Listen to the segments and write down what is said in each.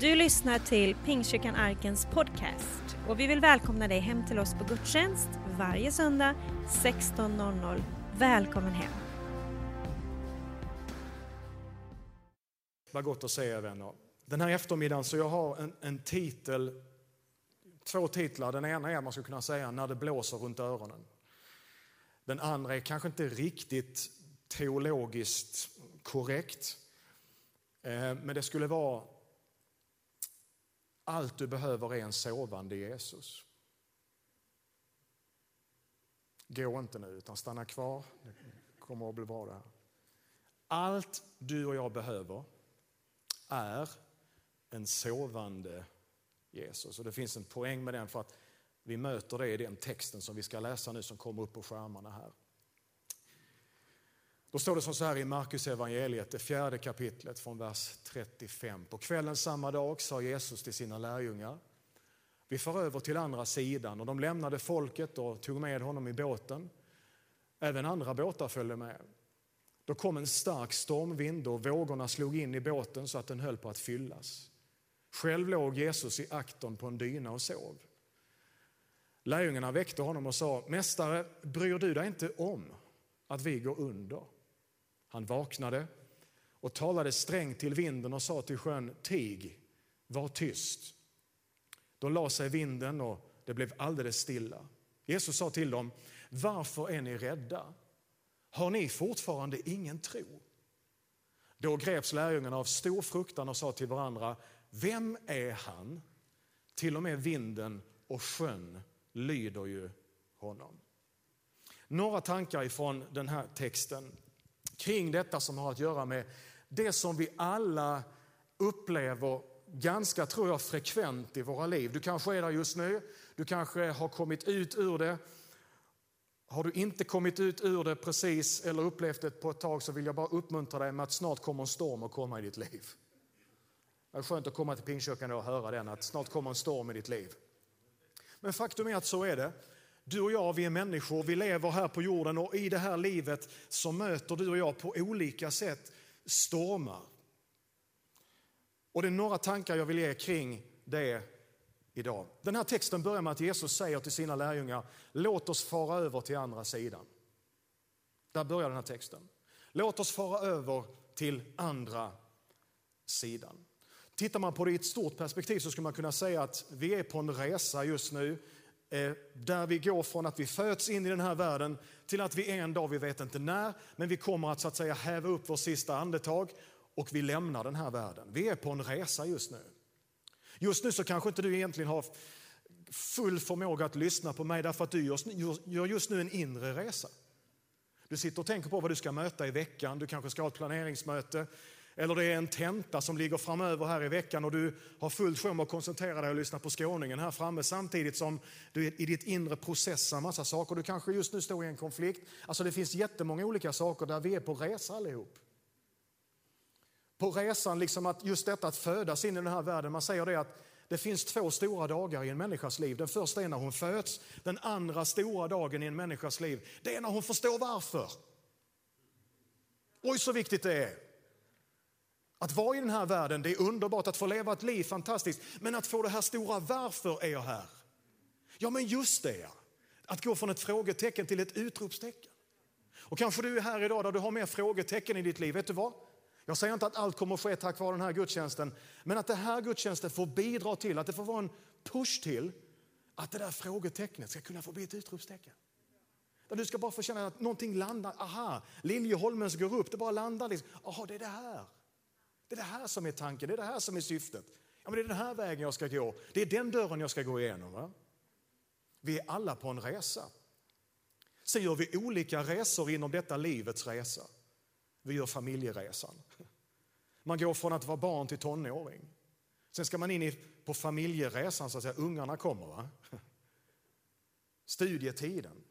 Du lyssnar till Pingstkyrkan Arkens podcast och vi vill välkomna dig hem till oss på gudstjänst varje söndag 16.00. Välkommen hem! Vad gott att se er vänner. Den här eftermiddagen så jag har en, en titel, två titlar. Den ena är man skulle kunna säga När det blåser runt öronen. Den andra är kanske inte riktigt teologiskt korrekt. Eh, men det skulle vara allt du behöver är en sovande Jesus. Gå inte nu, utan stanna kvar. Det kommer att bli bra det här. Allt du och jag behöver är en sovande Jesus. Och det finns en poäng med den för att vi möter det i den texten som vi ska läsa nu som kommer upp på skärmarna här. Då står det som så här i Markus evangeliet, det fjärde kapitlet från vers 35. På kvällen samma dag sa Jesus till sina lärjungar, vi far över till andra sidan och de lämnade folket och tog med honom i båten. Även andra båtar följde med. Då kom en stark stormvind och vågorna slog in i båten så att den höll på att fyllas. Själv låg Jesus i akton på en dyna och sov. Lärjungarna väckte honom och sa, Mästare, bryr du dig inte om att vi går under? Han vaknade och talade strängt till vinden och sa till sjön, tig, var tyst. Då la sig vinden och det blev alldeles stilla. Jesus sa till dem, varför är ni rädda? Har ni fortfarande ingen tro? Då greps lärjungarna av stor fruktan och sa till varandra, vem är han? Till och med vinden och sjön lyder ju honom. Några tankar ifrån den här texten kring detta som har att göra med det som vi alla upplever ganska, tror jag, frekvent i våra liv. Du kanske är där just nu, du kanske har kommit ut ur det. Har du inte kommit ut ur det precis eller upplevt det på ett tag så vill jag bara uppmuntra dig med att snart kommer en storm att komma i ditt liv. Det är skönt att komma till Pingstkyrkan och höra den, att snart kommer en storm i ditt liv. Men faktum är att så är det. Du och jag, vi är människor, vi lever här på jorden och i det här livet så möter du och jag på olika sätt stormar. Och det är några tankar jag vill ge kring det idag. Den här texten börjar med att Jesus säger till sina lärjungar, låt oss fara över till andra sidan. Där börjar den här texten. Låt oss fara över till andra sidan. Tittar man på det i ett stort perspektiv så skulle man kunna säga att vi är på en resa just nu Eh, där vi går från att vi föds in i den här världen till att vi en dag, vi vet inte när, men vi kommer att så att säga häva upp vår sista andetag och vi lämnar den här världen. Vi är på en resa just nu. Just nu så kanske inte du egentligen har full förmåga att lyssna på mig därför att du gör just nu en inre resa. Du sitter och tänker på vad du ska möta i veckan, du kanske ska ha ett planeringsmöte, eller det är en tenta som ligger framöver här i veckan och du har fullt sjå med att koncentrera dig och lyssna på skåningen här framme samtidigt som du i ditt inre processar massa saker. Du kanske just nu står i en konflikt. Alltså det finns jättemånga olika saker där vi är på resa allihop. På resan, liksom att just detta att födas in i den här världen, man säger det att det finns två stora dagar i en människas liv. Den första är när hon föds, den andra stora dagen i en människas liv, det är när hon förstår varför. Oj så viktigt det är. Att vara i den här världen, det är underbart att få leva ett liv, fantastiskt. Men att få det här stora varför är jag här? Ja, men just det ja. Att gå från ett frågetecken till ett utropstecken. Och kanske du är här idag där du har mer frågetecken i ditt liv. Vet du vad? Jag säger inte att allt kommer att ske tack vare den här gudstjänsten, men att den här gudstjänsten får bidra till, att det får vara en push till att det där frågetecknet ska kunna få bli ett utropstecken. Där du ska bara få känna att någonting landar, aha, Liljeholmens går upp, det bara landar liksom, aha det är det här. Det är det här som är tanken, det är det här som är syftet. Ja, men det är den här vägen jag ska gå, det är den dörren jag ska gå igenom. Va? Vi är alla på en resa. Sen gör vi olika resor inom detta livets resa. Vi gör familjeresan. Man går från att vara barn till tonåring. Sen ska man in på familjeresan, så att säga. ungarna kommer. Va? Studietiden.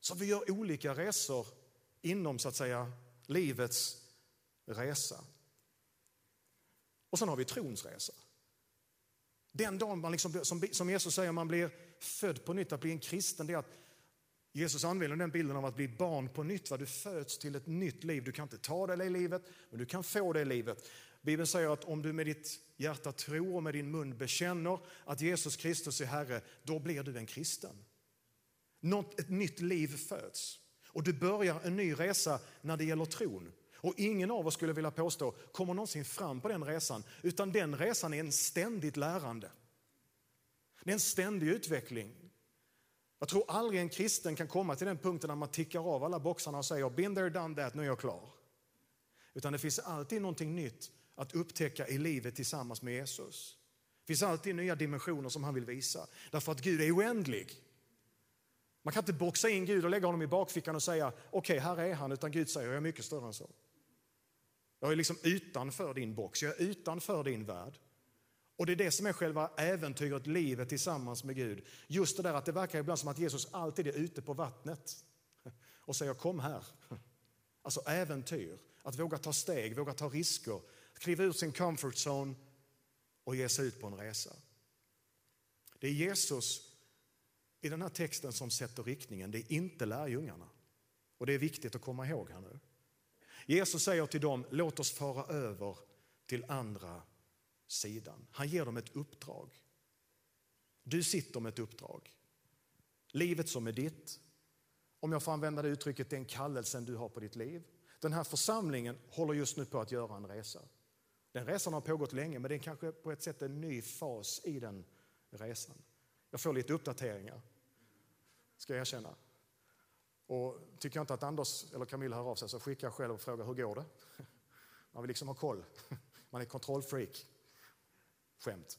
Så vi gör olika resor inom så att säga livets resa. Och sen har vi trons resa. Den dagen man liksom, som, som Jesus säger, man blir född på nytt, att bli en kristen, det är att Jesus använder den bilden av att bli barn på nytt. Va? Du föds till ett nytt liv. Du kan inte ta det i livet, men du kan få det i livet. Bibeln säger att om du med ditt hjärta tror och med din mun bekänner att Jesus Kristus är Herre, då blir du en kristen. Något, ett nytt liv föds. Och du börjar en ny resa när det gäller tron. Och ingen av oss skulle vilja påstå kommer någonsin fram på den resan, utan den resan är en ständigt lärande. Det är en ständig utveckling. Jag tror aldrig en kristen kan komma till den punkten när man tickar av alla boxarna och säger been there, done that, nu är jag klar. Utan det finns alltid någonting nytt att upptäcka i livet tillsammans med Jesus. Det finns alltid nya dimensioner som han vill visa. Därför att Gud är oändlig. Man kan inte boxa in Gud och lägga honom i bakfickan och säga okej, okay, här är han, utan Gud säger jag är mycket större än så. Jag är liksom utanför din box, jag är utanför din värld. Och det är det som är själva äventyret, livet tillsammans med Gud. Just det där att det verkar ibland som att Jesus alltid är ute på vattnet och säger kom här. Alltså äventyr, att våga ta steg, våga ta risker, kliva ur sin comfort zone och ge sig ut på en resa. Det är Jesus i den här texten som sätter riktningen, det är inte lärjungarna. Och det är viktigt att komma ihåg här nu. Jesus säger till dem, låt oss fara över till andra sidan. Han ger dem ett uppdrag. Du sitter med ett uppdrag. Livet som är ditt. Om jag får använda det uttrycket, den kallelsen du har på ditt liv. Den här församlingen håller just nu på att göra en resa. Den resan har pågått länge, men det är kanske på ett sätt en ny fas i den resan. Jag får lite uppdateringar, ska jag erkänna. Och tycker jag inte att Anders eller Camilla hör av sig så skickar jag själv och frågar hur går det? Man vill liksom ha koll. Man är kontrollfreak. Skämt.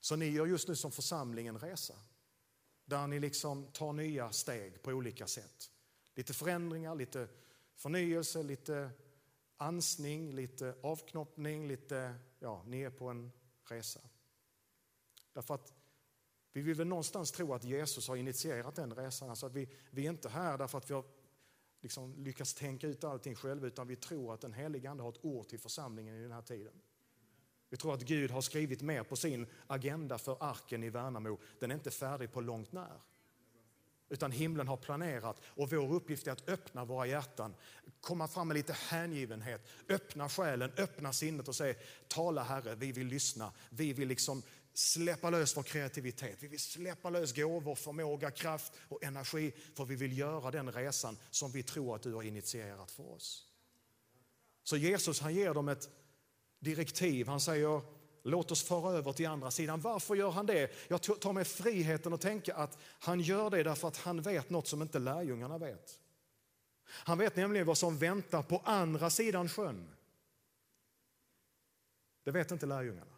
Så ni gör just nu som församling en resa. Där ni liksom tar nya steg på olika sätt. Lite förändringar, lite förnyelse, lite ansning, lite avknoppning, lite, ja, ni är på en resa. Därför att vi vill väl någonstans tro att Jesus har initierat den resan. Alltså att vi, vi är inte här därför att vi har liksom lyckats tänka ut allting själva utan vi tror att den helige Ande har ett ord till församlingen i den här tiden. Vi tror att Gud har skrivit mer på sin agenda för arken i Värnamo. Den är inte färdig på långt när. Utan himlen har planerat och vår uppgift är att öppna våra hjärtan, komma fram med lite hängivenhet, öppna själen, öppna sinnet och säga tala Herre, vi vill lyssna, vi vill liksom släppa lös vår kreativitet. Vi vill släppa lös gåvor, förmåga, kraft och energi för vi vill göra den resan som vi tror att du har initierat för oss. Så Jesus han ger dem ett direktiv. Han säger låt oss fara över till andra sidan. Varför gör han det? Jag tar mig friheten att tänka att han gör det därför att han vet något som inte lärjungarna vet. Han vet nämligen vad som väntar på andra sidan sjön. Det vet inte lärjungarna.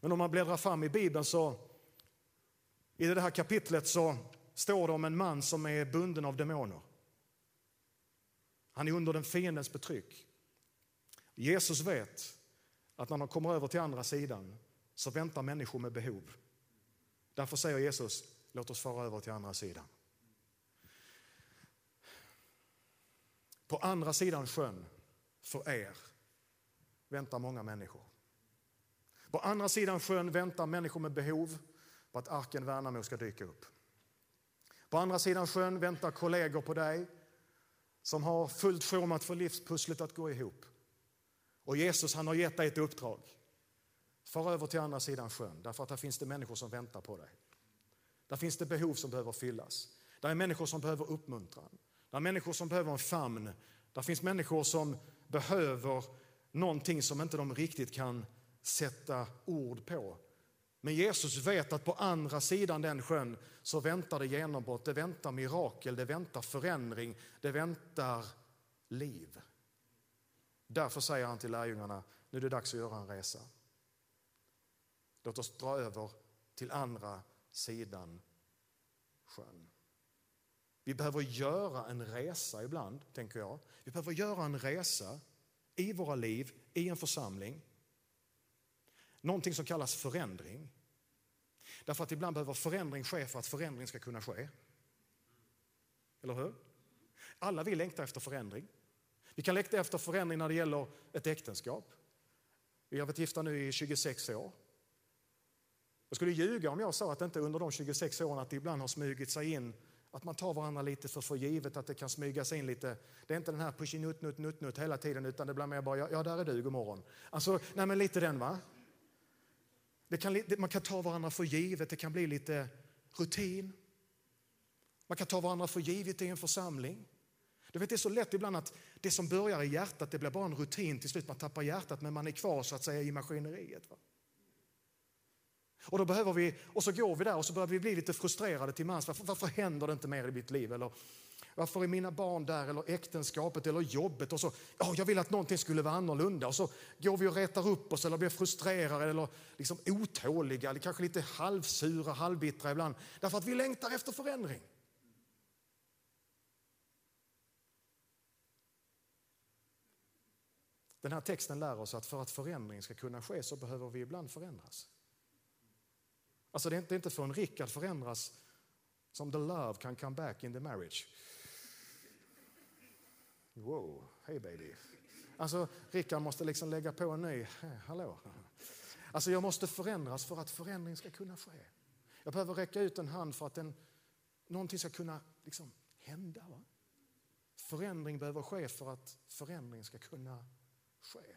Men om man bläddrar fram i Bibeln så i det här kapitlet så står det om en man som är bunden av demoner. Han är under den fiendens betryck. Jesus vet att när han kommer över till andra sidan så väntar människor med behov. Därför säger Jesus, låt oss fara över till andra sidan. På andra sidan sjön, för er, väntar många människor. På andra sidan sjön väntar människor med behov på att arken Värnamo ska dyka upp. På andra sidan sjön väntar kollegor på dig som har fullt sjå med att få livspusslet att gå ihop. Och Jesus han har gett dig ett uppdrag. Far över till andra sidan sjön, därför att där finns det människor som väntar på dig. Där finns det behov som behöver fyllas. Där är människor som behöver uppmuntran. Där är människor som behöver en famn. Där finns människor som behöver någonting som inte de riktigt kan sätta ord på. Men Jesus vet att på andra sidan den sjön så väntar det genombrott, det väntar mirakel, det väntar förändring, det väntar liv. Därför säger han till lärjungarna, nu är det dags att göra en resa. Låt oss dra över till andra sidan sjön. Vi behöver göra en resa ibland, tänker jag. Vi behöver göra en resa i våra liv, i en församling. Någonting som kallas förändring. Därför att ibland behöver förändring ske för att förändring ska kunna ske. Eller hur? Alla vi längtar efter förändring. Vi kan längta efter förändring när det gäller ett äktenskap. Vi har varit gifta nu i 26 år. Jag skulle ljuga om jag sa att det inte under de 26 åren att det ibland har smugit sig in Att man tar varandra lite för för givet, att det kan smyga sig in lite. Det är inte den här pushy nutt, nutt, nutt, hela tiden, utan det blir mer bara, ja, ja där är du, god morgon. Alltså, nej men lite den va. Kan, man kan ta varandra för givet, det kan bli lite rutin. Man kan ta varandra för givet i en församling. Du vet, det är så lätt ibland att det som börjar i hjärtat, det blir bara en rutin till slut. Man tappar hjärtat, men man är kvar så att säga i maskineriet. Va? Och då behöver vi, och så går vi där och så börjar vi bli lite frustrerade till mans. Varför, varför händer det inte mer i mitt liv? Eller varför är mina barn där? Eller äktenskapet eller jobbet? Och så, ja, jag vill att någonting skulle vara annorlunda. Och så går vi och retar upp oss eller blir frustrerade eller liksom otåliga. Eller kanske lite halvsura, halvbittra ibland. Därför att vi längtar efter förändring. Den här texten lär oss att för att förändring ska kunna ske så behöver vi ibland förändras. Alltså det är inte förrän Rickard förändras som the love can come back in the marriage. Wow, hej baby. Alltså Rickard måste liksom lägga på en ny, hallå. Alltså jag måste förändras för att förändring ska kunna ske. Jag behöver räcka ut en hand för att en, någonting ska kunna liksom hända. Va? Förändring behöver ske för att förändring ska kunna ske.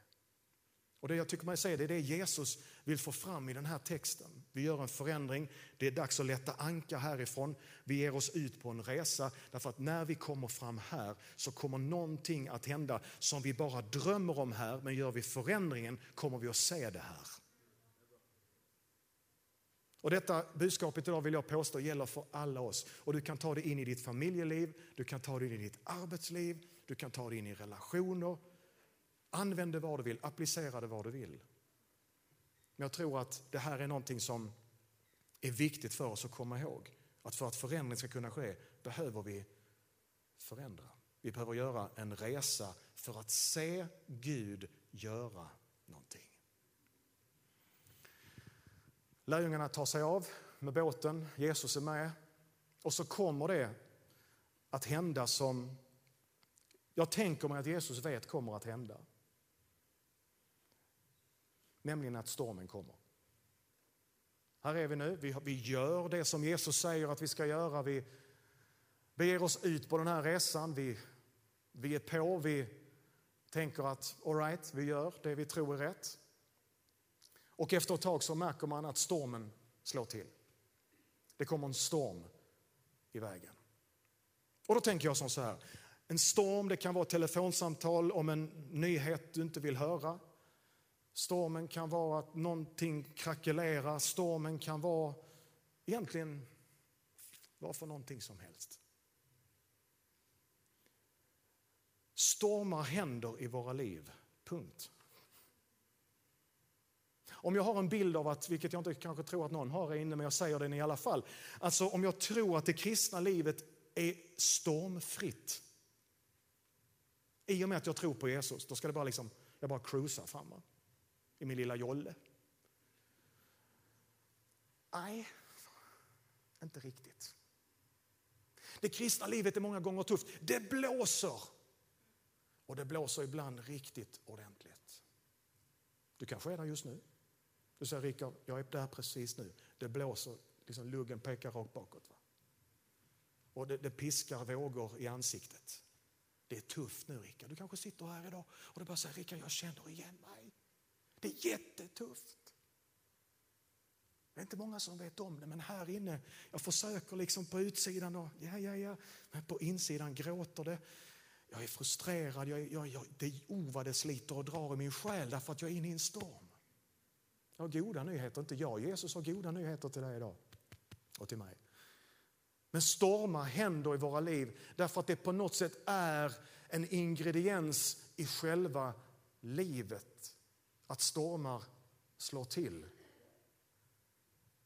Och det jag tycker mig se det är det Jesus vill få fram i den här texten. Vi gör en förändring, det är dags att lätta anka härifrån. Vi ger oss ut på en resa därför att när vi kommer fram här så kommer någonting att hända som vi bara drömmer om här men gör vi förändringen kommer vi att se det här. Och detta budskapet idag vill jag påstå gäller för alla oss. Och du kan ta det in i ditt familjeliv, du kan ta det in i ditt arbetsliv, du kan ta det in i relationer, Använd det var du vill, applicera det var du vill. Men jag tror att det här är någonting som är viktigt för oss att komma ihåg. Att för att förändring ska kunna ske behöver vi förändra. Vi behöver göra en resa för att se Gud göra någonting. Lärjungarna tar sig av med båten, Jesus är med och så kommer det att hända som jag tänker mig att Jesus vet kommer att hända. Nämligen att stormen kommer. Här är vi nu, vi, vi gör det som Jesus säger att vi ska göra. Vi beger oss ut på den här resan. Vi, vi är på, vi tänker att all right, vi gör det vi tror är rätt. Och efter ett tag så märker man att stormen slår till. Det kommer en storm i vägen. Och då tänker jag som så här, en storm det kan vara ett telefonsamtal om en nyhet du inte vill höra. Stormen kan vara att någonting krackelerar. Stormen kan vara egentligen vad för någonting som helst. Stormar händer i våra liv, punkt. Om jag har en bild av att, vilket jag inte kanske tror att någon har här inne, men jag säger den i alla fall. Alltså om jag tror att det kristna livet är stormfritt. I och med att jag tror på Jesus, då ska det bara liksom, jag bara cruisa framåt i min lilla jolle? Nej, inte riktigt. Det kristna livet är många gånger tufft. Det blåser. Och det blåser ibland riktigt ordentligt. Du kanske är där just nu. Du säger Rickard, jag är där precis nu. Det blåser, liksom luggen pekar rakt bakåt. Va? Och det, det piskar vågor i ansiktet. Det är tufft nu Rickard. Du kanske sitter här idag och du bara säger Rickard, jag känner igen mig. Det är jättetufft. Det är inte många som vet om det, men här inne, jag försöker liksom på utsidan, och, ja, ja, ja, men på insidan gråter det. Jag är frustrerad, jag, jag, jag, det, oh vad det sliter och drar i min själ därför att jag är inne i en storm. Jag har goda nyheter, inte jag, Jesus har goda nyheter till dig idag och till mig. Men stormar händer i våra liv därför att det på något sätt är en ingrediens i själva livet att stormar slår till.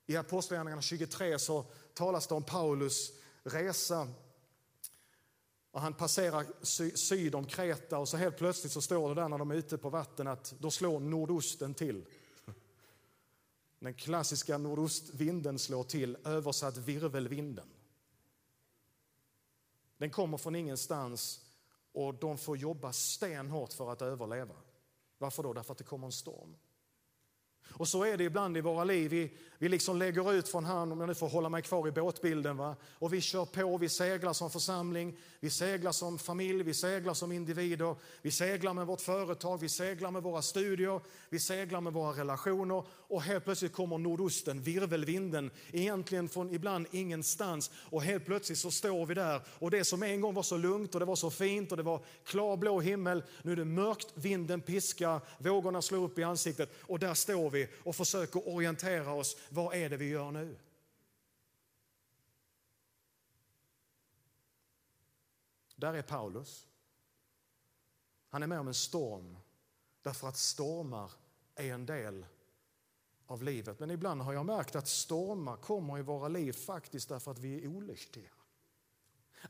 I Apostlagärningarna 23 så talas det om Paulus resa. Och han passerar syd om Kreta och så helt plötsligt så står det där när de är ute på vatten att då slår nordosten till. Den klassiska nordostvinden slår till, översatt virvelvinden. Den kommer från ingenstans och de får jobba stenhårt för att överleva. Varför då? Därför att det kommer en storm. Och så är det ibland i våra liv. Vi, vi liksom lägger ut från hand, om jag nu får hålla mig kvar i båtbilden. Va? Och vi kör på, vi seglar som församling, vi seglar som familj, vi seglar som individer. Vi seglar med vårt företag, vi seglar med våra studier, vi seglar med våra relationer. Och helt plötsligt kommer nordosten, virvelvinden, egentligen från ibland ingenstans. Och helt plötsligt så står vi där och det som en gång var så lugnt och det var så fint och det var klarblå himmel. Nu är det mörkt, vinden piskar, vågorna slår upp i ansiktet och där står vi och försöker orientera oss. Vad är det vi gör nu? Där är Paulus. Han är med om en storm därför att stormar är en del av livet. Men ibland har jag märkt att stormar kommer i våra liv faktiskt därför att vi är olyckliga.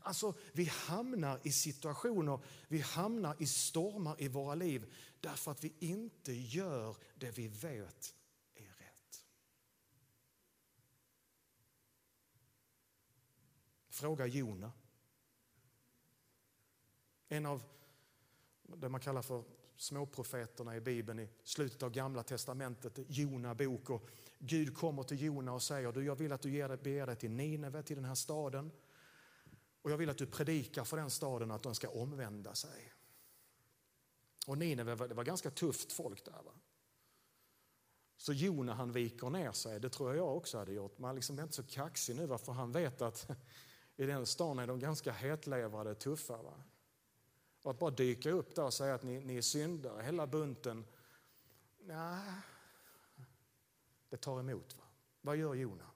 Alltså, vi hamnar i situationer, vi hamnar i stormar i våra liv därför att vi inte gör det vi vet är rätt. Fråga Jona. En av det man kallar för småprofeterna i Bibeln i slutet av Gamla Testamentet, Jona bok. Och Gud kommer till Jona och säger, du, jag vill att du beger dig till Nineve, till den här staden. Och jag vill att du predikar för den staden att de ska omvända sig. Och Nineve, det var ganska tufft folk där. Va? Så Jona han viker ner sig, det tror jag också hade gjort. Man liksom är inte så kaxig nu, för han vet att i den stan är de ganska hetlevrade, tuffa. Va? Och att bara dyka upp där och säga att ni, ni är syndare, hela bunten. Nej, det tar emot. Va? Vad gör Jona?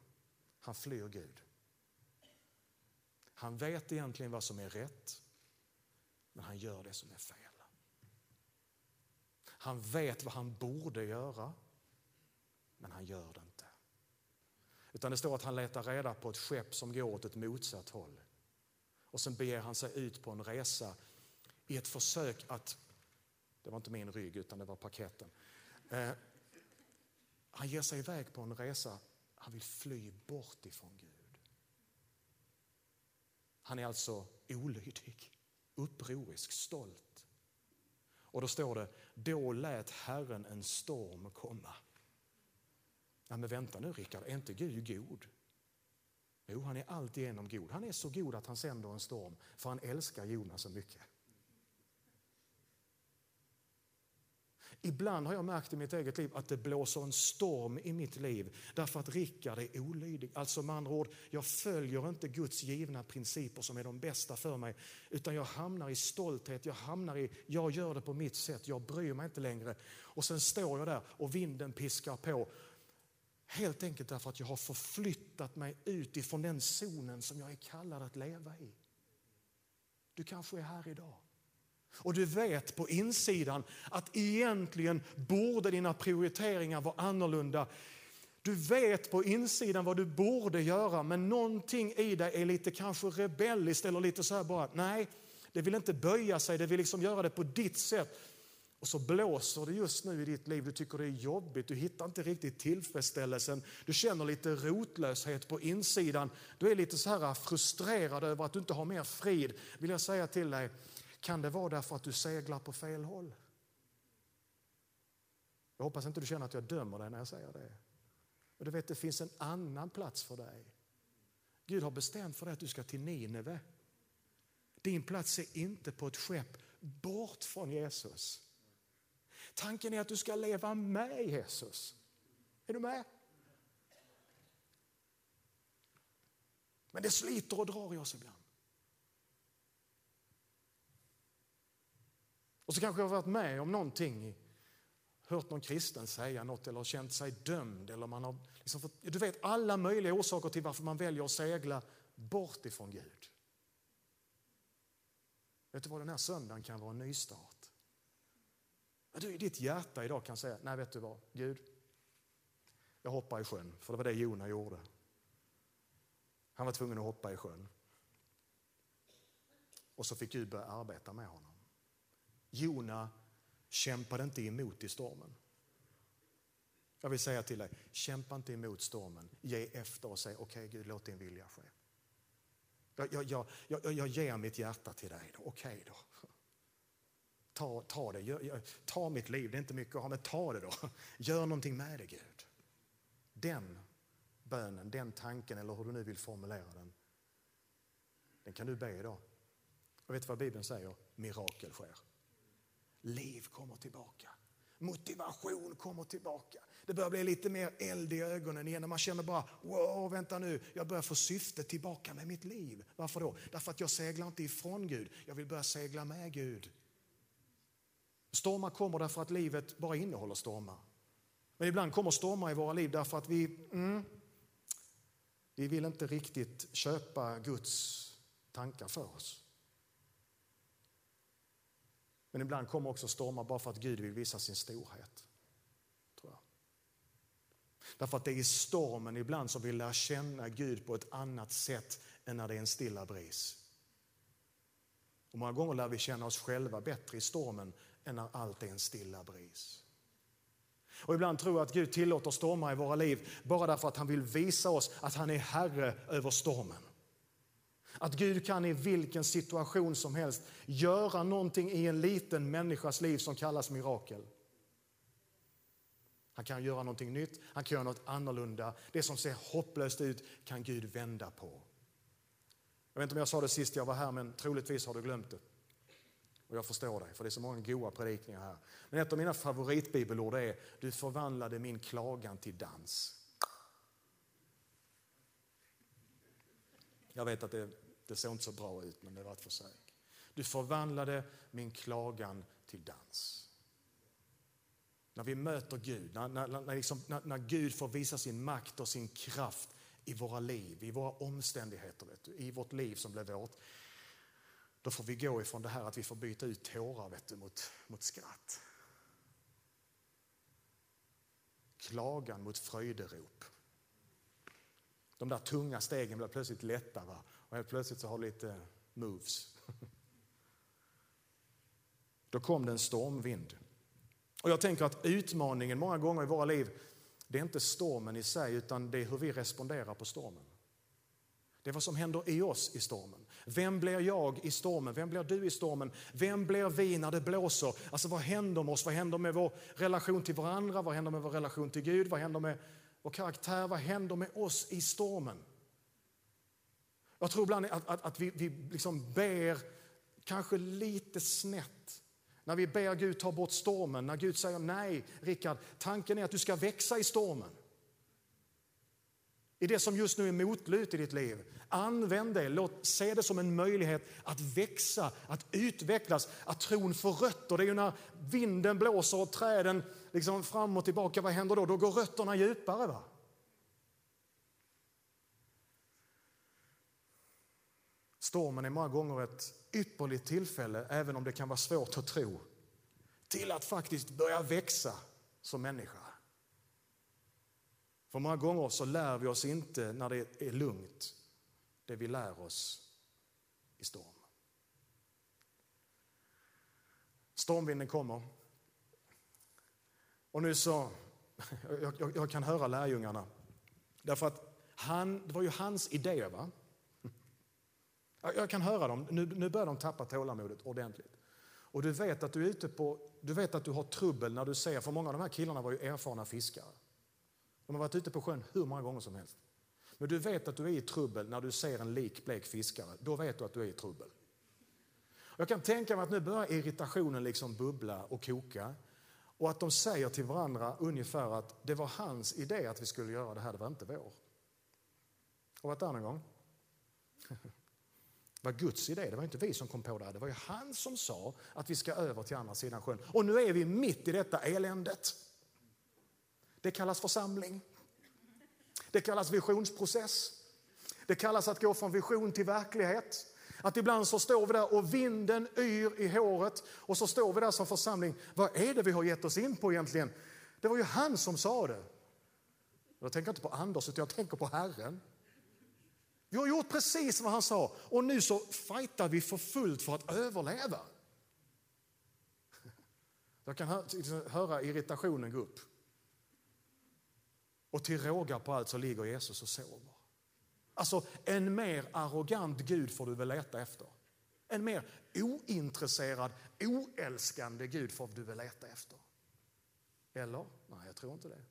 Han flyr Gud. Han vet egentligen vad som är rätt, men han gör det som är fel. Han vet vad han borde göra, men han gör det inte. Utan det står att han letar reda på ett skepp som går åt ett motsatt håll. Och sen beger han sig ut på en resa i ett försök att, det var inte min rygg utan det var paketen. Eh, han ger sig iväg på en resa, han vill fly bort ifrån Gud. Han är alltså olydig, upprorisk, stolt. Och då står det, då lät Herren en storm komma. Ja, men vänta nu Rickard, är inte Gud god? Jo, han är alltigenom god. Han är så god att han sänder en storm, för han älskar Jonas så mycket. Ibland har jag märkt i mitt eget liv att det blåser en storm i mitt liv därför att Rickard är olydig. Alltså med andra ord, jag följer inte Guds givna principer som är de bästa för mig utan jag hamnar i stolthet, jag hamnar i, jag gör det på mitt sätt, jag bryr mig inte längre. Och sen står jag där och vinden piskar på. Helt enkelt därför att jag har förflyttat mig ut ifrån den zonen som jag är kallad att leva i. Du kanske är här idag och du vet på insidan att egentligen borde dina prioriteringar vara annorlunda. Du vet på insidan vad du borde göra men någonting i dig är lite kanske rebelliskt eller lite så här bara, nej, det vill inte böja sig, det vill liksom göra det på ditt sätt. Och så blåser det just nu i ditt liv, du tycker det är jobbigt, du hittar inte riktigt tillfredsställelsen, du känner lite rotlöshet på insidan, du är lite så här frustrerad över att du inte har mer frid. Vill jag säga till dig, kan det vara därför att du seglar på fel håll? Jag hoppas inte du känner att jag dömer dig när jag säger det. Och du vet, det finns en annan plats för dig. Gud har bestämt för dig att du ska till Nineve. Din plats är inte på ett skepp bort från Jesus. Tanken är att du ska leva med Jesus. Är du med? Men det sliter och drar i oss ibland. Och så kanske jag har varit med om någonting, hört någon kristen säga något eller känt sig dömd. Eller man har liksom fått, du vet alla möjliga orsaker till varför man väljer att segla bort ifrån Gud. Vet du vad, den här söndagen kan vara en nystart. Du i ditt hjärta idag kan säga, nej vet du vad, Gud, jag hoppar i sjön, för det var det Jona gjorde. Han var tvungen att hoppa i sjön. Och så fick Gud börja arbeta med honom. Jona kämpade inte emot i stormen. Jag vill säga till dig, kämpa inte emot stormen. Ge efter och säg, okej okay, Gud, låt din vilja ske. Jag, jag, jag, jag, jag ger mitt hjärta till dig, okej okay då. ta, ta det. Gör, ta mitt liv, det är inte mycket att ha, men ta det då. Gör någonting med det Gud. Den bönen, den tanken eller hur du nu vill formulera den, den kan du be idag. Och vet du vad Bibeln säger? Mirakel sker. Liv kommer tillbaka. Motivation kommer tillbaka. Det börjar bli lite mer eld i ögonen igen och man känner bara wow, vänta nu, jag börjar få syfte tillbaka med mitt liv. Varför då? Därför att jag seglar inte ifrån Gud, jag vill börja segla med Gud. Stormar kommer därför att livet bara innehåller stormar. Men ibland kommer stormar i våra liv därför att vi, mm, vi vill inte riktigt köpa Guds tankar för oss. Men ibland kommer också stormar bara för att Gud vill visa sin storhet. Tror jag. Därför att det är i stormen ibland som vi lär känna Gud på ett annat sätt än när det är en stilla bris. Och många gånger lär vi känna oss själva bättre i stormen än när allt är en stilla bris. Och ibland tror jag att Gud tillåter stormar i våra liv bara därför att han vill visa oss att han är herre över stormen. Att Gud kan i vilken situation som helst göra någonting i en liten människas liv som kallas mirakel. Han kan göra någonting nytt, han kan göra något annorlunda. Det som ser hopplöst ut kan Gud vända på. Jag vet inte om jag sa det sist jag var här, men troligtvis har du glömt det. Och jag förstår dig, för det är så många goda predikningar här. Men ett av mina favoritbibelord är, du förvandlade min klagan till dans. Jag vet att det, det såg inte så bra ut, men det var ett försök. Du förvandlade min klagan till dans. När vi möter Gud, när, när, när, liksom, när, när Gud får visa sin makt och sin kraft i våra liv, i våra omständigheter, vet du, i vårt liv som blev vårt. Då får vi gå ifrån det här att vi får byta ut tårar vet du, mot, mot skratt. Klagan mot fröjderop. De där tunga stegen blir plötsligt lätta va? Och helt plötsligt så har du lite moves. Då kom det en stormvind. Och jag tänker att utmaningen många gånger i våra liv, det är inte stormen i sig utan det är hur vi responderar på stormen. Det är vad som händer i oss i stormen. Vem blir jag i stormen? Vem blir du i stormen? Vem blir vi när det blåser? Alltså vad händer med oss? Vad händer med vår relation till varandra? Vad händer med vår relation till Gud? Vad händer med vår karaktär? Vad händer med oss i stormen? Jag tror ibland att, att, att vi, vi liksom ber kanske lite snett. När vi ber Gud ta bort stormen, när Gud säger nej, Rickard, tanken är att du ska växa i stormen. I det som just nu är motlut i ditt liv. Använd det, låt, se det som en möjlighet att växa, att utvecklas, att tron får rötter. Det är ju när vinden blåser och träden liksom fram och tillbaka, vad händer då? Då går rötterna djupare. Va? Stormen är många gånger ett ypperligt tillfälle, även om det kan vara svårt att tro, till att faktiskt börja växa som människa. För många gånger så lär vi oss inte när det är lugnt, det vi lär oss i storm. Stormvinden kommer. Och nu så, jag, jag, jag kan höra lärjungarna, därför att han, det var ju hans idé va? Jag kan höra dem, nu, nu börjar de tappa tålamodet ordentligt. Och du vet att du är ute på, du vet att du har trubbel när du ser, för många av de här killarna var ju erfarna fiskare. De har varit ute på sjön hur många gånger som helst. Men du vet att du är i trubbel när du ser en likblek fiskare. Då vet du att du är i trubbel. Jag kan tänka mig att nu börjar irritationen liksom bubbla och koka. Och att de säger till varandra ungefär att det var hans idé att vi skulle göra det här, det var inte vår. Och varit där någon gång? Det var Guds idé, det var inte vi som kom på det här. Det var ju han som sa att vi ska över till andra sidan sjön. Och nu är vi mitt i detta eländet. Det kallas församling. Det kallas visionsprocess. Det kallas att gå från vision till verklighet. Att ibland så står vi där och vinden yr i håret och så står vi där som församling. Vad är det vi har gett oss in på egentligen? Det var ju han som sa det. Jag tänker inte på Anders utan jag tänker på Herren. Vi har gjort precis vad han sa och nu så fightar vi för fullt för att överleva. Jag kan höra irritationen gå upp. Och till råga på allt så ligger Jesus och sover. Alltså en mer arrogant Gud får du väl leta efter. En mer ointresserad, oälskande Gud får du väl leta efter. Eller? Nej, jag tror inte det.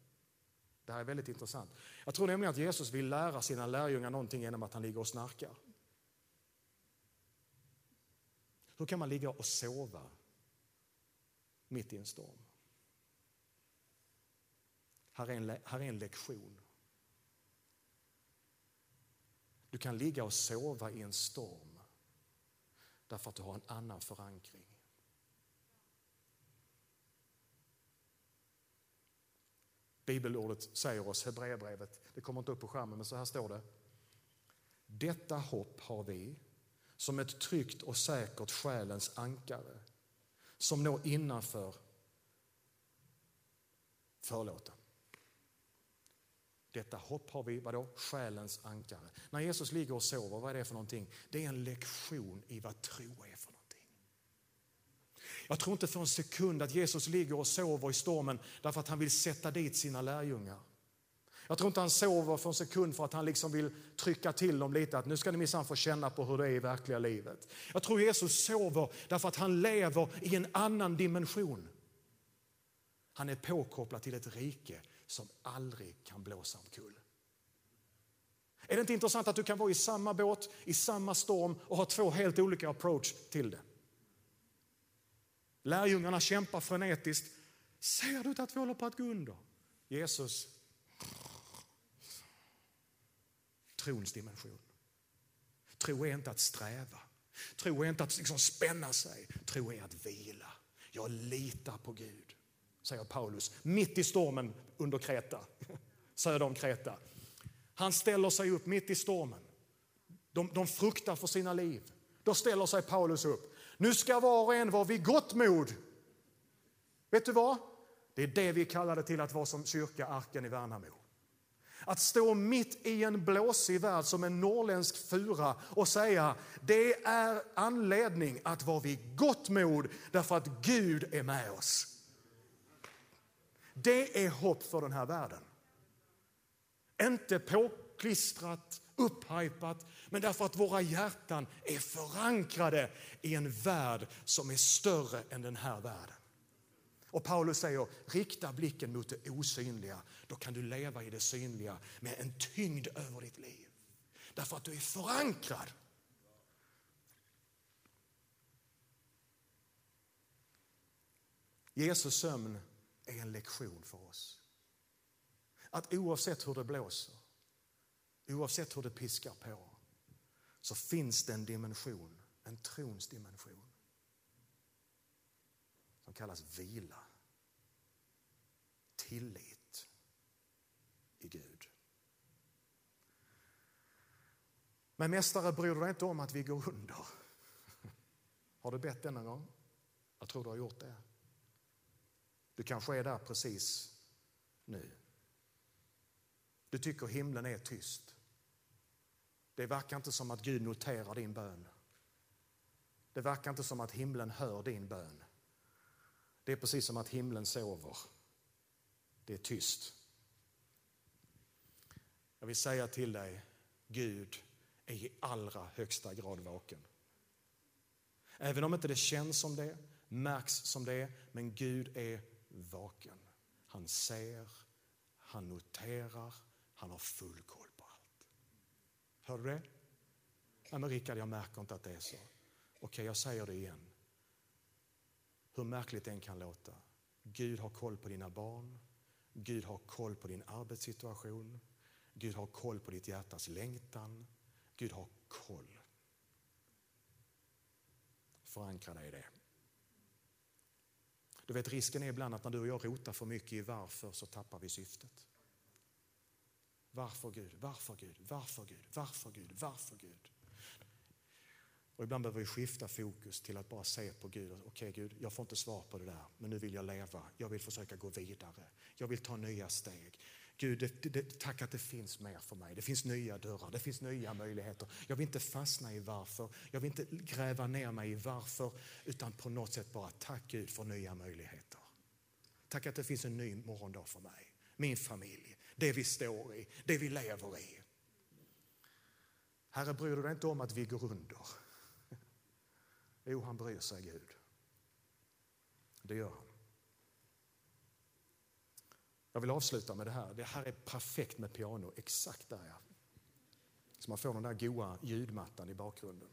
Det här är väldigt intressant. Jag tror nämligen att Jesus vill lära sina lärjungar någonting genom att han ligger och snarkar. Hur kan man ligga och sova mitt i en storm? Här är en, här är en lektion. Du kan ligga och sova i en storm därför att du har en annan förankring. Bibelordet säger oss, Hebreerbrevet, det kommer inte upp på skärmen men så här står det. Detta hopp har vi som ett tryggt och säkert själens ankare som når innanför förlåten. Detta hopp har vi, vadå? Själens ankare. När Jesus ligger och sover, vad är det för någonting? Det är en lektion i vad tro är för någonting. Jag tror inte för en sekund att Jesus ligger och sover i stormen därför att han vill sätta dit sina lärjungar. Jag tror inte han sover för en sekund för att han liksom vill trycka till dem lite att nu ska ni minsann få känna på hur det är i verkliga livet. Jag tror Jesus sover därför att han lever i en annan dimension. Han är påkopplad till ett rike som aldrig kan blåsa omkull. Är det inte intressant att du kan vara i samma båt, i samma storm och ha två helt olika approach till det? Lärjungarna kämpar frenetiskt. Ser du inte att vi håller på att gå under? Jesus, trons dimension. Tro är inte att sträva. Tro är inte att liksom spänna sig. Tro är att vila. Jag litar på Gud säger Paulus, mitt i stormen under Kreta, söder om Kreta. Han ställer sig upp mitt i stormen. De, de fruktar för sina liv. Då ställer sig Paulus upp. Nu ska var och en vara vid gott mod. Vet du vad? Det är det vi kallade till att vara som kyrka Arken i Värnamo. Att stå mitt i en blåsig värld som en norrländsk fura och säga det är anledning att vara vid gott mod därför att Gud är med oss. Det är hopp för den här världen. Inte påklistrat, upphypat, men därför att våra hjärtan är förankrade i en värld som är större än den här världen. Och Paulus säger, rikta blicken mot det osynliga. Då kan du leva i det synliga med en tyngd över ditt liv. Därför att du är förankrad. Jesus sömn är en lektion för oss. Att oavsett hur det blåser, oavsett hur det piskar på, så finns det en dimension, en trons dimension som kallas vila, tillit i Gud. Men mästare, bryr du dig inte om att vi går under? Har du bett denna gång? Jag tror du har gjort det. Du kanske är där precis nu. Du tycker himlen är tyst. Det verkar inte som att Gud noterar din bön. Det verkar inte som att himlen hör din bön. Det är precis som att himlen sover. Det är tyst. Jag vill säga till dig, Gud är i allra högsta grad vaken. Även om inte det känns som det, märks som det, men Gud är vaken. Han ser, han noterar, han har full koll. Hör du det? Nej, men Rickard, jag märker inte att det är så. Okej, jag säger det igen. Hur märkligt det än kan låta. Gud har koll på dina barn. Gud har koll på din arbetssituation. Gud har koll på ditt hjärtas längtan. Gud har koll. Förankra dig i det. Du vet risken är ibland att när du och jag rotar för mycket i varför så tappar vi syftet. Varför Gud, varför Gud, varför Gud, varför Gud, varför Gud? Och ibland behöver vi skifta fokus till att bara se på Gud. Okej okay, Gud, jag får inte svar på det där, men nu vill jag leva. Jag vill försöka gå vidare. Jag vill ta nya steg. Gud, det, det, tack att det finns mer för mig. Det finns nya dörrar, det finns nya möjligheter. Jag vill inte fastna i varför, jag vill inte gräva ner mig i varför, utan på något sätt bara tack Gud för nya möjligheter. Tack att det finns en ny morgondag för mig, min familj, det vi står i, det vi lever i. Herre, bryr du dig inte om att vi går under? Jo, han bryr sig Gud. Det gör han. Jag vill avsluta med det här. Det här är perfekt med piano, exakt där jag. Så man får den där goa ljudmattan i bakgrunden.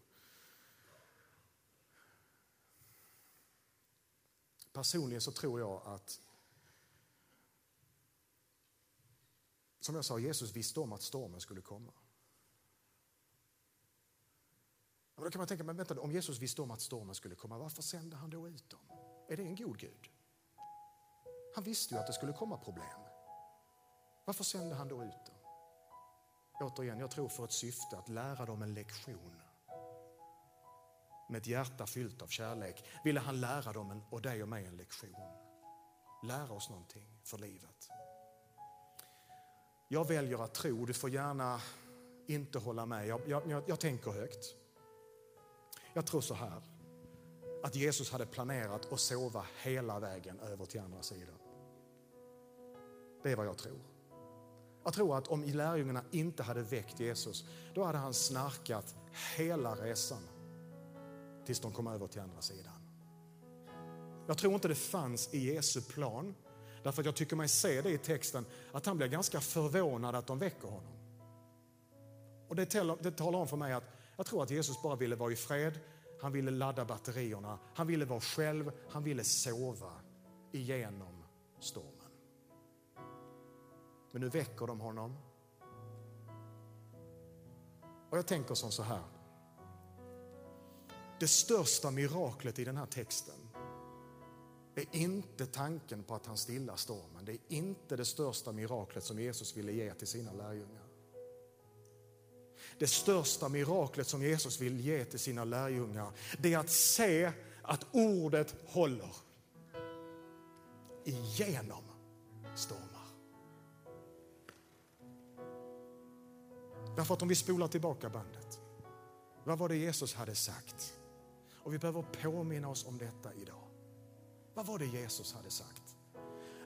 Personligen så tror jag att Som jag sa, Jesus visste om att stormen skulle komma. Men då kan man tänka, men vänta, om Jesus visste om att stormen skulle komma, varför sände han då ut dem? Är det en god Gud? Han visste ju att det skulle komma problem. Varför sände han då ut dem? Återigen, jag tror för ett syfte att lära dem en lektion. Med ett hjärta fyllt av kärlek ville han lära dem en, och dig och mig en lektion. Lära oss någonting för livet. Jag väljer att tro, du får gärna inte hålla med. Jag, jag, jag tänker högt. Jag tror så här, att Jesus hade planerat att sova hela vägen över till andra sidan. Det är vad jag tror. Jag tror att om lärjungarna inte hade väckt Jesus, då hade han snarkat hela resan tills de kom över till andra sidan. Jag tror inte det fanns i Jesu plan Därför att jag tycker mig se det i texten, att han blir ganska förvånad att de väcker honom. Och det, det talar om för mig att jag tror att Jesus bara ville vara i fred, han ville ladda batterierna, han ville vara själv, han ville sova igenom stormen. Men nu väcker de honom. Och jag tänker som så här. Det största miraklet i den här texten är inte tanken på att han stillar stormen. Det är inte det största miraklet som Jesus ville ge till sina lärjungar. Det största miraklet som Jesus vill ge till sina lärjungar, det är att se att ordet håller igenom stormar. Därför att om vi spolar tillbaka bandet, vad var det Jesus hade sagt? Och vi behöver påminna oss om detta idag. Vad var det Jesus hade sagt?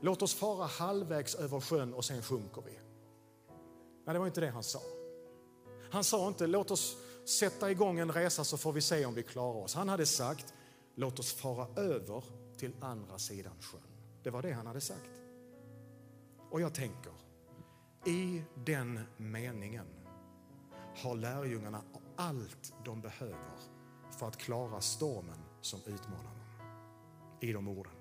Låt oss fara halvvägs över sjön och sen sjunker vi. Nej, det var inte det han sa. Han sa inte låt oss sätta igång en resa så får vi se om vi klarar oss. Han hade sagt låt oss fara över till andra sidan sjön. Det var det han hade sagt. Och jag tänker, i den meningen har lärjungarna allt de behöver för att klara stormen som utmanar dem i de orden.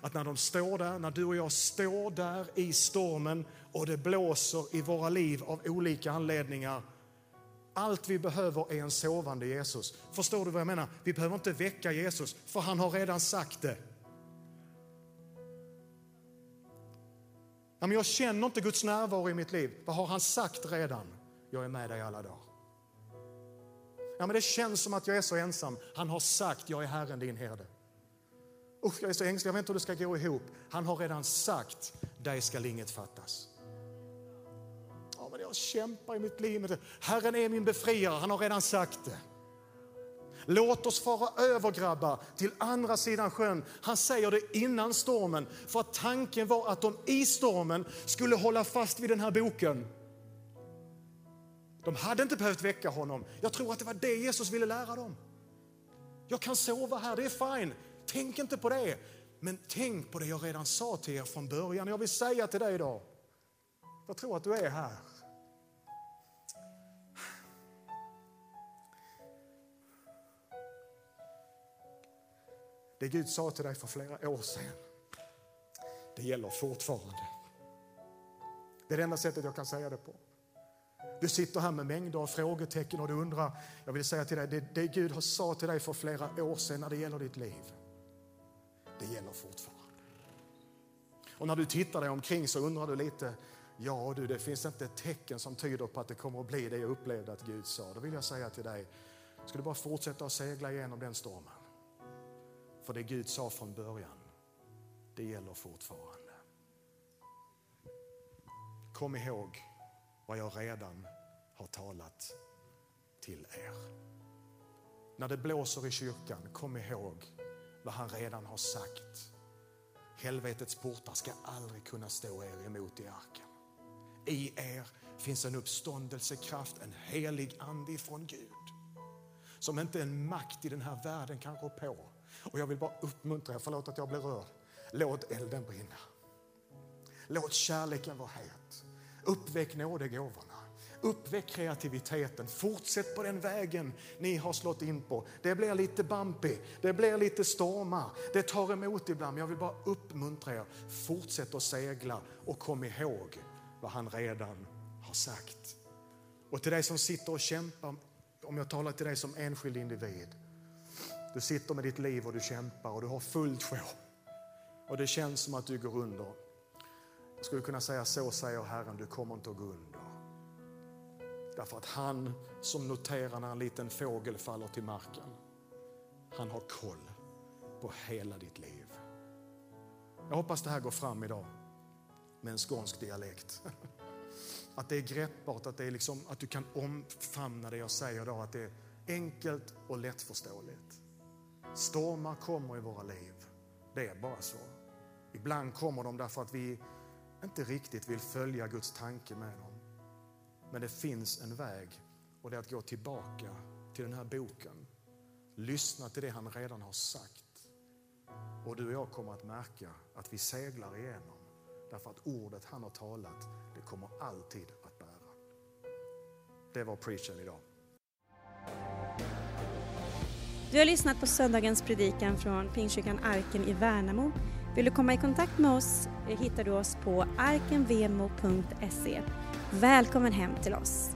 Att när de står där, när du och jag står där i stormen och det blåser i våra liv av olika anledningar. Allt vi behöver är en sovande Jesus. Förstår du vad jag menar? Vi behöver inte väcka Jesus, för han har redan sagt det. men jag känner inte Guds närvaro i mitt liv. Vad har han sagt redan? Jag är med dig alla dagar. Ja, men det känns som att jag är så ensam. Han har sagt, jag är Herren din herde. Usch, jag är så ängslig, jag vet inte hur det ska gå ihop. Han har redan sagt, dig skall inget fattas. Ja, men jag kämpar i mitt liv med det. Herren är min befriare, han har redan sagt det. Låt oss fara över grabbar till andra sidan sjön. Han säger det innan stormen för att tanken var att de i stormen skulle hålla fast vid den här boken. De hade inte behövt väcka honom. Jag tror att det var det Jesus ville lära dem. Jag kan sova här, det är fine. Tänk inte på det, men tänk på det jag redan sa till er från början. Jag vill säga till dig idag, jag tror att du är här. Det Gud sa till dig för flera år sedan, det gäller fortfarande. Det är det enda sättet jag kan säga det på. Du sitter här med mängder av frågetecken och du undrar, jag vill säga till dig, det, det Gud har sa till dig för flera år sedan när det gäller ditt liv, det gäller fortfarande. Och när du tittar dig omkring så undrar du lite, ja du, det finns inte ett tecken som tyder på att det kommer att bli det jag upplevde att Gud sa. Då vill jag säga till dig, ska du bara fortsätta att segla igenom den stormen. För det Gud sa från början, det gäller fortfarande. Kom ihåg vad jag redan har talat till er. När det blåser i kyrkan, kom ihåg vad han redan har sagt. Helvetets portar ska aldrig kunna stå er emot i arken. I er finns en uppståndelsekraft, en helig ande från Gud som inte en makt i den här världen kan rå på. Och jag vill bara uppmuntra er, förlåt att jag blir rörd. Låt elden brinna. Låt kärleken vara het. Uppväck nådegåvorna. Uppväck kreativiteten. Fortsätt på den vägen ni har slått in på. Det blir lite bumpy, det blir lite stormar, det tar emot ibland. Men jag vill bara uppmuntra er. Fortsätt att segla och kom ihåg vad han redan har sagt. Och till dig som sitter och kämpar, om jag talar till dig som enskild individ. Du sitter med ditt liv och du kämpar och du har fullt sjå. Och det känns som att du går under. Jag skulle kunna säga så säger Herren, du kommer inte att gå under. Därför att han som noterar när en liten fågel faller till marken, han har koll på hela ditt liv. Jag hoppas det här går fram idag med en skånsk dialekt. Att det är greppbart, att, det är liksom, att du kan omfamna det jag säger idag, att det är enkelt och lättförståeligt. Stormar kommer i våra liv, det är bara så. Ibland kommer de därför att vi inte riktigt vill följa Guds tanke med dem. Men det finns en väg och det är att gå tillbaka till den här boken. Lyssna till det han redan har sagt. Och du och jag kommer att märka att vi seglar igenom. Därför att ordet han har talat, det kommer alltid att bära. Det var preachen idag. Du har lyssnat på söndagens predikan från Pingstkyrkan Arken i Värnamo. Vill du komma i kontakt med oss eh, hittar du oss på arkenvemo.se. Välkommen hem till oss.